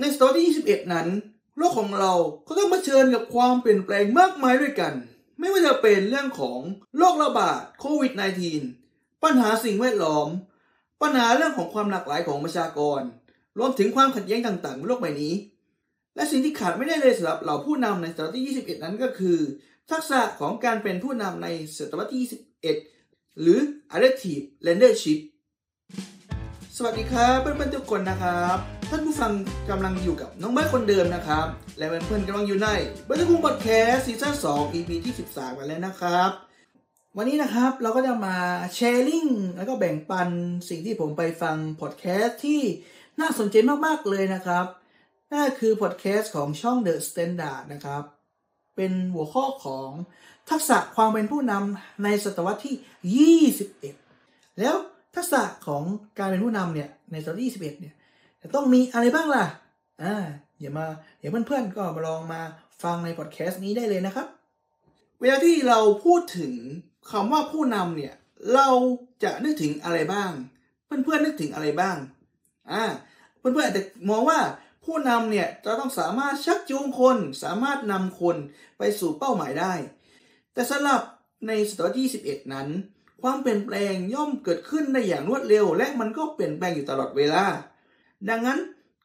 ในศตวรรษที่ 21 นั้น โลกของเราก็ต้องเผชิญกับความเปลี่ยนแปลงมากมายด้วยกัน ไม่ว่าจะเป็นเรื่องของโรคระบาดโควิด -19 ปัญหาสิ่งแวดล้อม ปัญหาเรื่องของความหลากหลายของประชากร รวมถึงความขัดแย้งต่างๆ บนโลกใบนี้ และสิ่งที่ขาดไม่ได้เลยสำหรับเหล่าผู้นำในศตวรรษที่ 21 นั้นก็คือ ทักษะของการเป็นผู้นำในศตวรรษที่ 21 หรือ adaptive leadership สวัสดีครับเพื่อนๆทุกคนนะครับท่านผู้ฟังกำลังอยู่กับน้องเบิร์ดคนเดิมนะครับ และเพื่อนๆกำลังอยู่ในเบิร์ดคุงพอดแคสต์ซีซั่น2 EP ที่ 13กันแล้วนะครับ วันนี้นะครับเราก็จะมา sharing แล้วก็แบ่งปันสิ่งที่ผมไปฟังพอดแคสต์ที่น่าสนใจมากๆเลยนะครับนั่นคือพอดแคสต์ของช่อง The Standard นะครับ เป็นหัวข้อของทักษะความเป็นผู้นำในศตวรรษที่ 21 แล้ว ทักษะของการเป็นผู้นำเนี่ยในศตวรรษที่21เนี่ยจะต้องมีอะไรบ้างล่ะอ่าอย่ามาเดี๋ยวเพื่อนๆก็มาลองมาฟังในพอดแคสต์นี้ได้เลยนะครับ เวลาที่เราพูดถึงคำว่าผู้นำเนี่ยเราจะนึกถึงอะไรบ้าง เพื่อนๆนึกถึงอะไรบ้างอ่าเพื่อนๆอาจจะมองว่าผู้นำเนี่ยจะต้องสามารถชักจูงคน สามารถนำคนไปสู่เป้าหมายได้ แต่สำหรับในศตวรรษที่ 21 นั้น ความเปลี่ยนแปลงย่อมเกิดขึ้นได้อย่างรวดเร็ว และมันก็เปลี่ยนแปลงอยู่ตลอดเวลา ดังนั้น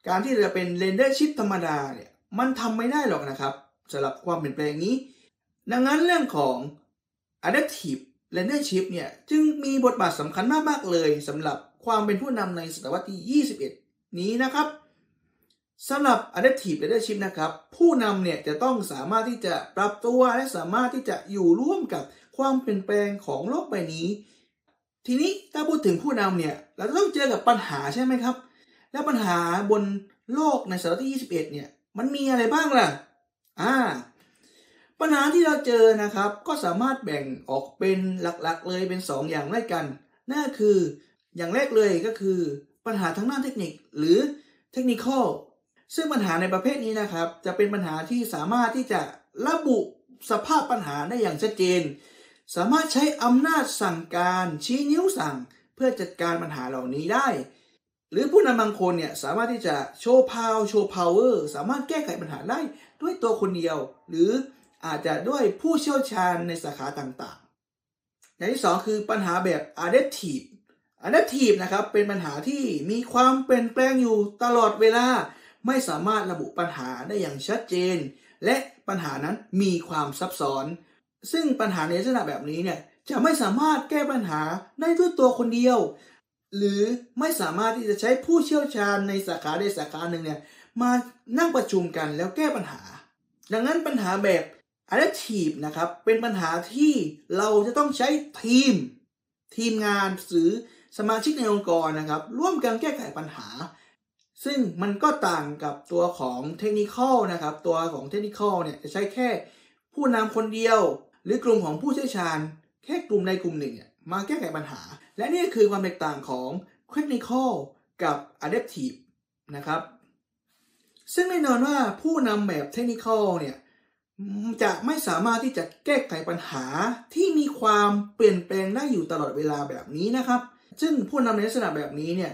การที่จะเป็น leadership ธรรมดาเนี่ยมันทำไม่ได้หรอกนะครับสำหรับความเปลี่ยนแปลงนี้ ดังนั้นเรื่องของ adaptive leadership เนี่ยจึงมีบทบาทสำคัญมากๆเลยสำหรับความเป็นผู้นำในศตวรรษที่ 21 นี้นะครับสำหรับ adaptive leadership นะครับ ผู้นำเนี่ยจะต้องสามารถที่จะปรับตัวและสามารถที่จะอยู่ร่วมกับ ความเปลี่ยนแปลงของโลกใบนี้ ทีนี้ถ้าพูดถึงผู้นำเนี่ยเราจะต้องเจอกับปัญหาใช่ไหมครับ แล้วปัญหาบนโลกในศตวรรษที่ 21 เนี่ยมันมีอะไรบ้างล่ะอ่าปัญหาที่เราเจอนะครับก็สามารถแบ่งออกเป็นหลักๆ เลยเป็น 2 อย่างด้วยกันนั่นคืออย่างแรกเลยก็คือปัญหาทางด้านเทคนิคหรือเทคนิคซึ่งปัญหาในประเภทนี้นะครับ จะเป็นปัญหาที่สามารถที่จะระบุสภาพปัญหาได้อย่างชัดเจน สามารถใช้อำนาจสั่งการชี้นิ้วสั่ง เพื่อจัดการปัญหาเหล่านี้ได้ หรือผู้นำบางคนเนี่ยสามารถที่จะโชว์พาวโชว์พาวเวอร์สามารถแก้ไขปัญหาได้ด้วยตัวคนเดียว หรืออาจจะด้วยผู้เชี่ยวชาญในสาขาต่างๆ อย่างที่2คือปัญหาแบบ adaptive adaptive นะครับเป็นปัญหาที่มีความเปลี่ยนแปลงอยู่ตลอดเวลา ไม่สามารถระบุปัญหาได้อย่างชัดเจน และปัญหานั้นมีความซับซ้อน ซึ่งปัญหาในลักษณะแบบนี้เนี่ยจะไม่สามารถแก้ปัญหาได้ด้วยตัวคนเดียว หรือไม่สามารถที่จะใช้ผู้เชี่ยวชาญในสาขาใดสาขาหนึ่งเนี่ยมานั่งประชุมกันแล้วแก้ปัญหา ดังนั้นปัญหาแบบ adaptive นะครับเป็นปัญหาที่เราจะต้องใช้ทีม ทีมงานหรือสมาชิกในองค์กรนะครับ ร่วมกันแก้ไขปัญหา ซึ่งมันก็ต่างกับตัวของเทคนิคนะครับ ตัวของเทคนิคเนี่ยจะใช้แค่ผู้นำคนเดียว หรือกลุ่มของผู้เชี่ยวชาญ แค่กลุ่มในกลุ่มหนึ่งมาแก้ไขปัญหา และนี่คือความแตกต่างของเทคนิคกับ adaptive นะครับ ซึ่งแน่นอนว่าผู้นำแบบเทคนิคเนี่ยจะไม่สามารถที่จะแก้ไขปัญหาที่มีความเปลี่ยนแปลงได้อยู่ตลอดเวลาแบบนี้นะครับ ซึ่งผู้นำในลักษณะแบบนี้เนี่ย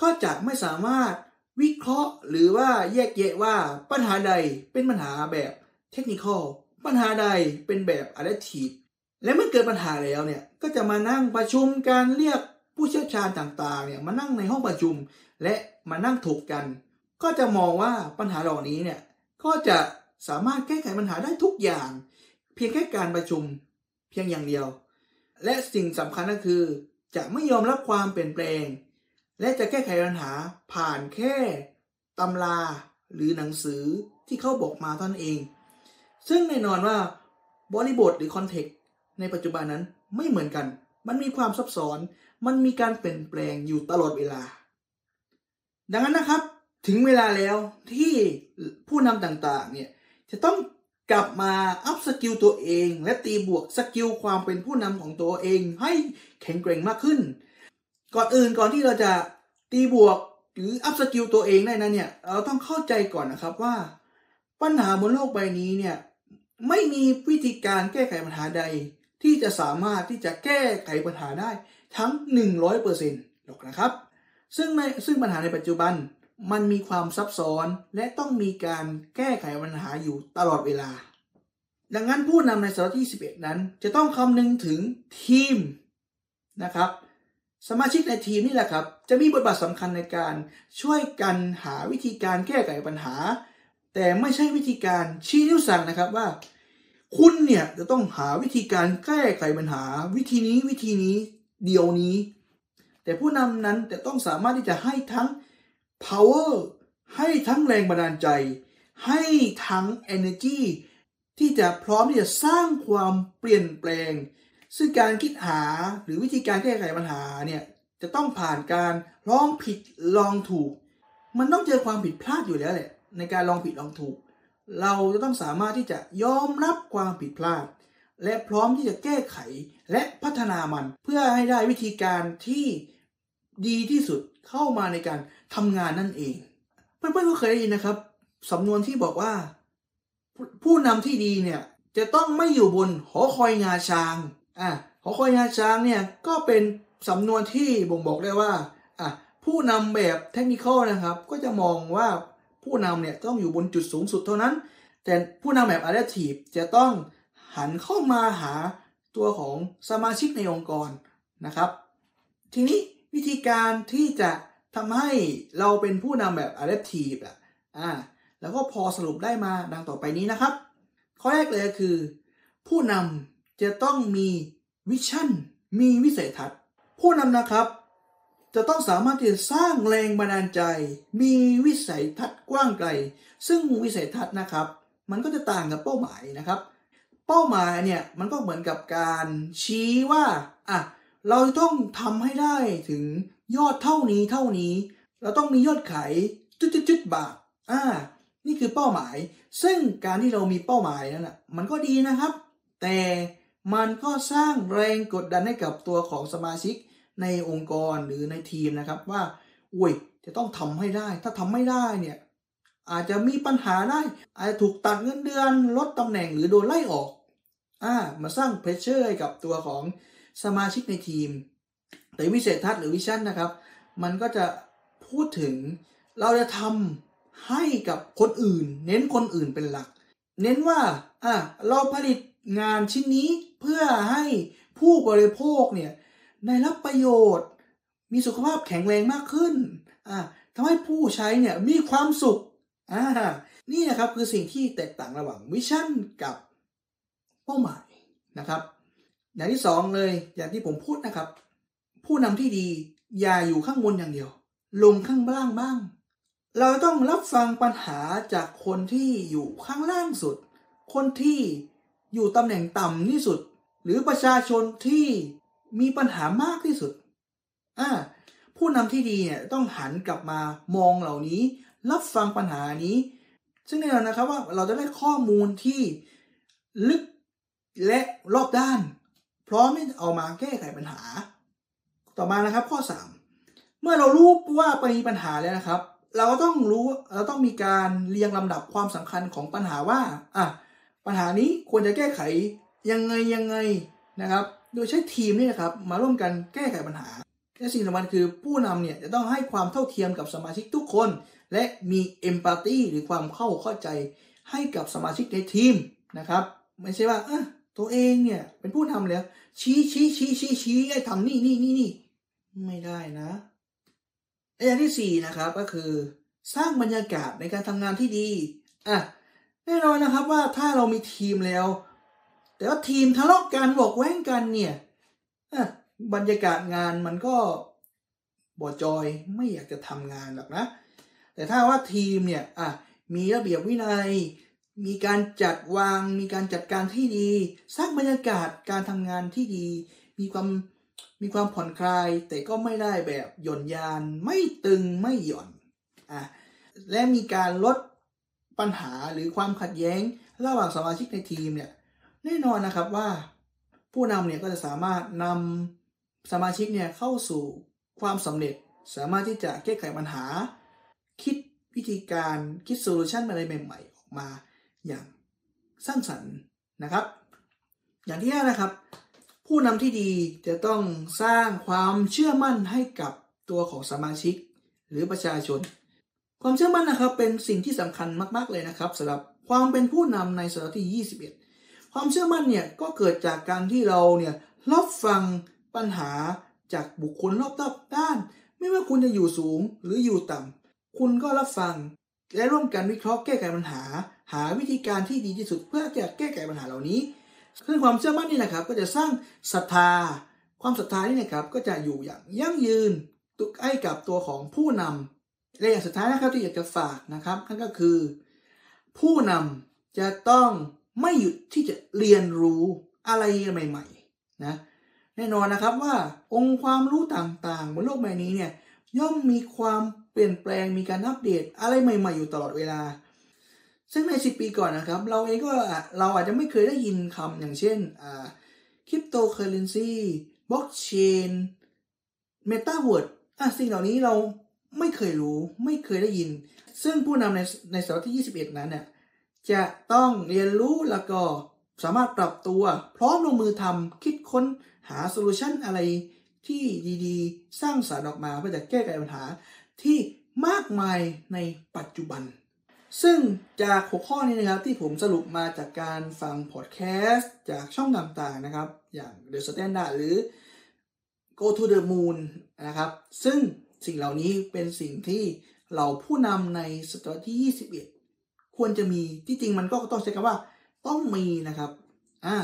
ก็จะไม่สามารถวิเคราะห์หรือว่าแยกแยะว่าปัญหาใดเป็นปัญหาแบบเทคนิค ปัญหาใดเป็นแบบอะ d ด p ทีฟและเมื่อเกิดปัญหาแล้วเนี่ยก็จะมานั่งประชุมการเรียกผู้เชี่ยวชาญต่างๆเนี่ยมานั่งในห้องประชุม และมานั่งถกกัน ก็จะมองว่าปัญหาเหล่านี้เนี่ยก็จะสามารถแก้ไขปัญหาได้ทุกอย่าง เพียงแค่การประชุมเพียงอย่างเดียว และสิ่งสำคัญก็คือ จะไม่ยอมรับความเปลี่ยนแปลง และจะแก้ไขปัญหาผ่านแค่ตำราหรือหนังสือที่เขาบอกมาท่านเอง ซึ่งแน่นอนว่าบริบทหรือคอนเทกต์ในปัจจุบันนั้นไม่เหมือนกัน มันมีความซับซ้อน มันมีการเปลี่ยนแปลงอยู่ตลอดเวลา ดังนั้นนะครับ ถึงเวลาแล้วที่ผู้นำต่างๆ เนี่ย จะต้องกลับมา upskill ตัวเอง และตีบวก skill ความเป็นผู้นำของตัวเองให้แข็งแกร่งมากขึ้น ก่อนอื่นก่อนที่เราจะตีบวกหรือ upskill ตัวเองได้นะเนี่ย เราต้องเข้าใจก่อนนะครับว่า ปัญหาบนโลกใบนี้เนี่ย ไม่มีวิธีการแก้ไขปัญหาใด ที่จะสามารถที่จะแก้ไขปัญหาได้ทั้ง 100%หรอกนะครับ ซึ่งในซึ่งปัญหาในปัจจุบันมันมีความซับซ้อนและต้องมีการแก้ไขปัญหาอยู่ตลอดเวลา ดังนั้นผู้นำในศตวรรษที่11 นั้น จะต้องคำนึงถึงทีมนะครับ สมาชิกในทีมนี่แหละครับ จะมีบทบาทสำคัญในการช่วยกันหาวิธีการแก้ไขปัญหา แต่ไม่ใช่วิธีการชี้นิ้วสั่งนะครับว่า คุณเนี่ยจะต้องหาวิธีการแก้ไขปัญหา วิธีนี้วิธีนี้เดียวนี้ แต่ผู้นำนั้นจะต้องสามารถที่จะให้ทั้ง power ให้ทั้งแรงบันดาลใจ ให้ทั้ง energy ที่จะพร้อมที่จะสร้างความเปลี่ยนแปลง ซึ่งการคิดหาหรือวิธีการแก้ไขปัญหาเนี่ยจะต้องผ่านการลองผิดลองถูก มันต้องเจอความผิดพลาดอยู่แล้วแหละในการลองผิดลองถูก เราจะต้องสามารถที่จะยอมรับความผิดพลาด และพร้อมที่จะแก้ไขและพัฒนามันเพื่อให้ได้วิธีการที่ดีที่สุดเข้ามาในการทำงานนั่นเองเพื่อนๆก็เคยได้ยินนะครับสำนวนที่บอกว่า ผู้นำที่ดีเนี่ยจะต้องไม่อยู่บนหอคอยงาช้างอะหอคอยงาช้างเนี่ยก็เป็นสำนวนที่บ่งบอกได้ว่าอะผู้นำแบบเทคนิคนะครับ ก็จะมองว่า ผู้นำเนี่ยต้องอยู่บนจุดสูงสุดเท่านั้น แต่ผู้นำแบบ adaptive จะต้องหันเข้ามาหาตัวของสมาชิกในองค์กรนะครับ ทีนี้วิธีการที่จะทำให้เราเป็นผู้นำแบบ adaptive อะอ่าแล้วก็พอสรุปได้มาดังต่อไปนี้นะครับ ข้อแรกเลยคือ ผู้นำจะต้องมีวิชั่นมีวิสัยทัศน์ ผู้นำนะครับ จะต้องสามารถที่จะสร้างแรงบันดาลใจ มีวิสัยทัศน์กว้างไกล ซึ่งวิสัยทัศน์นะครับ มันก็จะต่างกับเป้าหมายนะครับ เป้าหมายเนี่ยมันก็เหมือนกับการชี้ว่าอะเราต้องทำให้ได้ถึงยอดเท่านี้เท่านี้ เราต้องมียอดขายจุดๆบาทอ่านี่คือเป้าหมาย ซึ่งการที่เรามีเป้าหมายนั้นนะมันก็ดีนะครับ แต่มันก็สร้างแรงกดดันให้กับตัวของสมาชิก ในองค์กรหรือในทีมนะครับว่าอุ้ยจะต้องทำให้ได้ ถ้าทำไม่ได้เนี่ยอาจจะมีปัญหาได้ อาจจะถูกตัดเงินเดือน ลดตำแหน่งหรือโดนไล่ออกอ่ามาสร้างเพรสเชอร์ให้กับตัวของสมาชิกในทีม แต่วิเศษทัศน์หรือวิชั่นนะครับ มันก็จะพูดถึงเราจะทำให้กับคนอื่น เน้นคนอื่นเป็นหลัก เน้นว่าอะเราผลิตงานชิ้นนี้เพื่อให้ผู้บริโภคเนี่ย ได้รับประโยชน์ มีสุขภาพแข็งแรงมากขึ้นอะทำให้ผู้ใช้เนี่ยมีความสุขอ่านี่นะครับคือสิ่งที่แตกต่างระหว่างวิชั่นกับเป้าหมายนะครับ อย่างที่สองเลยอย่างที่ผมพูดนะครับ ผู้นำที่ดีอย่าอยู่ข้างบนอย่างเดียว ลงข้างล่างบ้าง เราต้องรับฟังปัญหาจากคนที่อยู่ข้างล่างสุด คนที่อยู่ตำแหน่งต่ำที่สุด หรือประชาชนที่ มีปัญหามากที่สุด อ่า ผู้นำที่ดีเนี่ยต้องหันกลับมามองเหล่านี้ รับฟังปัญหานี้ ซึ่งแน่นอนนะครับว่าเราจะได้ข้อมูลที่ลึกและรอบด้าน พร้อมที่จะเอามาแก้ไขปัญหา ต่อมานะครับข้อ 3 เมื่อเรารู้ว่ามีปัญหาแล้วนะครับ เราก็ต้องรู้เราต้องมีการเรียงลำดับความสำคัญของปัญหาว่าอะปัญหานี้ควรจะแก้ไขยังไงยังไงนะครับ โดยใช้ทีมนี่นะครับมาร่วมกันแก้ไขปัญหา และสิ่งสำคัญคือผู้นำเนี่ยจะต้องให้ความเท่าเทียมกับสมาชิกทุกคน และมีเอมพัตตีหรือความเข้าเข้าใจให้กับสมาชิกในทีมนะครับ ไม่ใช่ว่าอะตัวเองเนี่ยเป็นผู้ทำแล้ว ชี้ชี้ชี้ชี้ชี้ให้ทำนี่นี่นี่นี่ไม่ได้นะอย่างที่สี่นะครับก็คือ สร้างบรรยากาศในการทำงานที่ดีอะแน่นอนนะครับว่าถ้าเรามีทีมแล้ว แต่ว่าทีมทะเลาะกันบอกแว้งกันเนี่ยบรรยากาศงานมันก็บอจอยไม่อยากจะทำงานหรอกนะ แต่ถ้าว่าทีมเนี่ยอะมีระเบียบวินัย มีการจัดวาง มีการจัดการที่ดี สร้างบรรยากาศการทำงานที่ดี มีความมีความผ่อนคลาย แต่ก็ไม่ได้แบบหย่อนยาน ไม่ตึงไม่หย่อนอะและมีการลดปัญหาหรือความขัดแย้ง ระหว่างสมาชิกในทีมเนี่ย แน่นอนนะครับว่าผู้นำเนี่ยก็จะสามารถนำสมาชิกเนี่ยเข้าสู่ความสำเร็จ สามารถที่จะแก้ไขปัญหา คิดวิธีการคิดโซลูชันอะไรใหม่ๆ ออกมาอย่างสร้างสรรค์นะครับ อย่างที่ห้นะครับ ผู้นำที่ดีจะต้องสร้างความเชื่อมั่นให้กับตัวของสมาชิกหรือประชาชน ความเชื่อมั่นนะครับเป็นสิ่งที่สำคัญมาก ๆเลยนะครับสำหรับความเป็นผู้นำในศตวรรษที่ 21 ความเชื่อมั่นเนี่ยก็เกิดจากการที่เราเนี่ยรับฟังปัญหาจากบุคคลรอบๆด้าน ไม่ว่าคุณจะอยู่สูงหรืออยู่ต่ำคุณก็รับฟัง และร่วมกันวิเคราะห์แก้ไขปัญหา หาวิธีการที่ดีที่สุดเพื่อจะแก้ไขปัญหาเหล่านี้ซึ่งความเชื่อมั่นนี่นะครับ ก็จะสร้างศรัทธา ความศรัทธานี่นะครับก็จะอยู่อย่างยั่งยืนตุกไอ้กับตัวของผู้นำและอย่างสุดท้ายนะครับที่อยากจะฝากนะครับนั่นก็คือ ผู้นำจะต้อง ไม่หยุดที่จะเรียนรู้อะไรใหม่ๆนะแน่นอนนะครับว่าองค์ความรู้ต่างๆ บนโลกใบนี้เนี่ยย่อมมีความเปลี่ยนแปลงมีการอัปเดตอะไรใหม่ ๆ อยู่ตลอดเวลา ซึ่งใน 10 ปีก่อนนะครับ เราเองก็เราอาจจะไม่เคยได้ยินคำอย่างเช่น cryptocurrency blockchain metaverse อะสิ่งเหล่านี้เราไม่เคยรู้ไม่เคยได้ยิน ซึ่งผู้นำในในศตวรรษที่ 21 นั้นเนี่ย จะต้องเรียนรู้แล้วก็สามารถปรับตัว พร้อมลงมือทำคิดค้นหา solution อะไรที่ดีๆ สร้างสรรค์ออกมาเพื่อจะแก้ไขปัญหาที่มากมายในปัจจุบัน ซึ่งจากหัวข้อนี้นะครับที่ผมสรุปมาจากการฟังพอดแคสต์จากช่องต่างๆนะครับ อย่าง The Standard หรือ Go to the Moon นะครับ ซึ่งสิ่งเหล่านี้เป็นสิ่งที่เราผู้นำในศตวรรษที่ 21 ควรจะมีที่จริงมันก็ต้องใช้คำว่า ต้องมีนะครับอ่า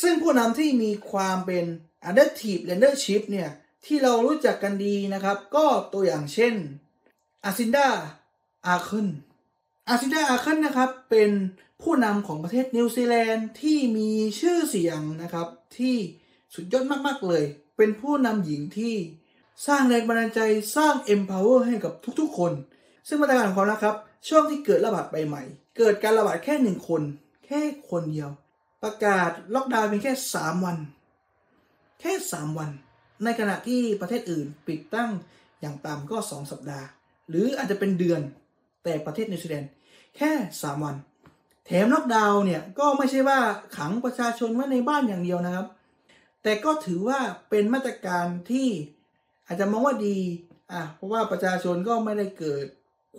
ซึ่งผู้นำที่มีความเป็น adaptive leadership เนี่ย ที่เรารู้จักกันดีนะครับ ก็ตัวอย่างเช่นจาซินดาอาร์เดิร์นจาซินดาอาร์เดิร์นนะครับ เป็นผู้นำของประเทศนิวซีแลนด์ที่มีชื่อเสียงนะครับ ที่สุดยอดมาก ๆ เลย เป็นผู้นำหญิงที่สร้างแรงบันดาลใจสร้าง empower ให้กับทุกๆ คน ซึ่งมาตรการของเขานะครับ ช่วงที่เกิดระบาดใบใหม่เกิดการระบาดแค่หนึ่งคน แค่คนเดียว ประกาศล็อกดาวน์เพียงแค่ 3 วัน แค่ 3 วัน ในขณะที่ประเทศอื่นปิดตั้งอย่างต่ำก็ 2 สัปดาห์ หรืออาจจะเป็นเดือน แต่ประเทศนิวซีแลนด์แค่ 3 วัน แถมล็อกดาวน์เนี่ยก็ไม่ใช่ว่าขังประชาชนไว้ในบ้านอย่างเดียวนะครับ แต่ก็ถือว่าเป็นมาตรการที่อาจจะมองว่าดีอะเพราะว่าประชาชนก็ไม่ได้เกิด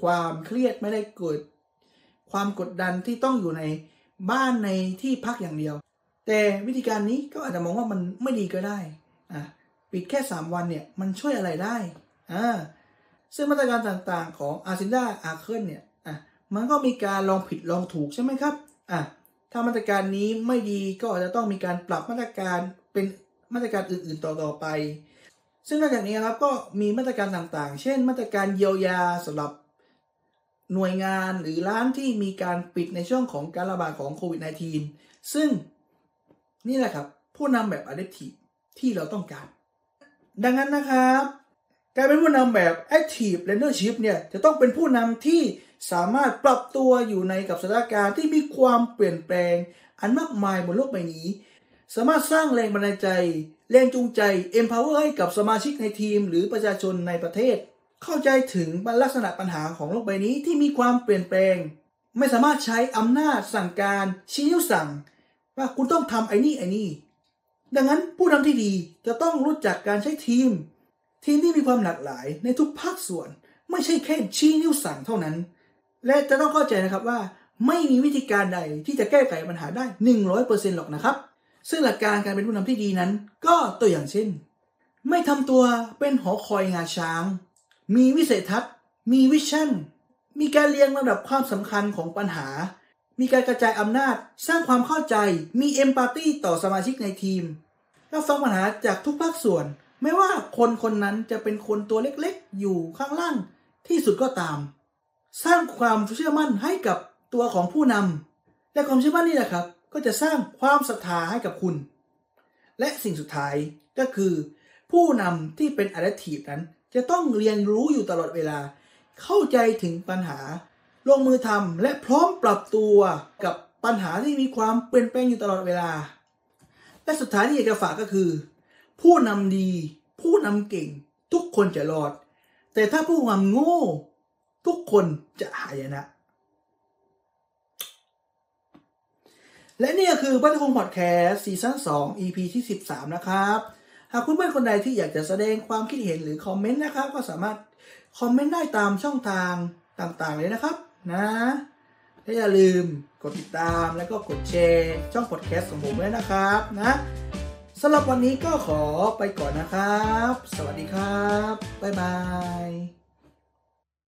ความเครียดไม่ได้เกิด ความกดดันที่ต้องอยู่ในบ้านในที่พักอย่างเดียว แต่วิธีการนี้ก็อาจจะมองว่ามันไม่ดีก็ได้อะปิดแค่ 3 วันเนี่ยมันช่วยอะไรได้อ่าซึ่งมาตรการต่างๆของอาซินดาอาเคิลเนี่ยอะมันก็มีการลองผิดลองถูกใช่ไหมครับอะถ้ามาตรการนี้ไม่ดีก็อาจจะต้องมีการปรับมาตรการเป็นมาตรการอื่นๆต่อๆไป ซึ่งนอกจากนี้ครับก็มีมาตรการต่างๆ เช่น มาตรการเยียวยาสำหรับ หน่วยงานหรือร้านที่มีการปิดในช่วงของการระบาดของโควิด -19 ซึ่งนี่แหละครับผู้นำแบบ adaptive ที่เราต้องการ ดังนั้นนะครับการเป็นผู้นำแบบ active leadership เนี่ยจะต้องเป็นผู้นำที่สามารถปรับตัวอยู่ในกับสถานการณ์ที่มีความเปลี่ยนแปลง อันมากมายบนโลกใบนี้ สามารถสร้างแรงบันดาลใจ แรงจูงใจ empower ให้กับสมาชิกในทีม หรือประชาชนในประเทศ เข้าใจถึงลักษณะปัญหาของโลกใบนี้ที่มีความเปลี่ยนแปลง ไม่สามารถใช้อำนาจสั่งการชี้นิ้วสั่ง ว่าคุณต้องทำไอ้นี่ไอ้นี่ ดังนั้นผู้นำที่ดีจะต้องรู้จักการใช้ทีม ทีมที่มีความหลากหลายในทุกภาคส่วน ไม่ใช่แค่ชี้นิ้วสั่งเท่านั้น และจะต้องเข้าใจนะครับว่า ไม่มีวิธีการใดที่จะแก้ไขปัญหาได้ 100%หรอกนะครับ ซึ่งหลักการการเป็นผู้นำที่ดีนั้น ก็ตัวอย่างเช่น ไม่ทำตัวเป็นหอคอยงาช้าง มีวิสัยทัศน์ มีวิชั่น มีการเรียงลำดับความสำคัญของปัญหา มีการกระจายอำนาจ สร้างความเข้าใจ มีเอมพัตตีต่อสมาชิกในทีม รับฟังปัญหาจากทุกภาคส่วน ไม่ว่าคนคนนั้นจะเป็นคนตัวเล็กๆ อยู่ข้างล่างที่สุดก็ตาม สร้างความเชื่อมั่นให้กับตัวของผู้นำ และความเชื่อมั่นนี่แหละครับ ก็จะสร้างความศรัทธาให้กับคุณ และสิ่งสุดท้ายก็คือ ผู้นำที่เป็น adaptive นั้น จะต้องเรียนรู้อยู่ตลอดเวลา เข้าใจถึงปัญหา ลงมือทำและพร้อมปรับตัวกับปัญหาที่มีความเปลี่ยนแปลงอยู่ตลอดเวลา และสุดท้ายที่อยากจะฝากก็คือ ผู้นำดี ผู้นำเก่ง ทุกคนจะรอด แต่ถ้าผู้นำโง่ ทุกคนจะหายนะ และนี่ก็คือเบิร์ดคุงพอดแคสต์ซีซั่น2 EP ที่ 13 นะครับ หากคุณเพื่อนคนใดที่อยากจะแสดงความคิดเห็นหรือคอมเมนต์นะครับ ก็สามารถคอมเมนต์ได้ตามช่องทางต่างๆเลยนะครับนะและอย่าลืมกดติดตามแล้วก็กดแชร์ช่องพอดแคสต์ของผมด้วยนะครับนะสำหรับวันนี้ก็ขอไปก่อนนะครับ สวัสดีครับ บ๊ายบาย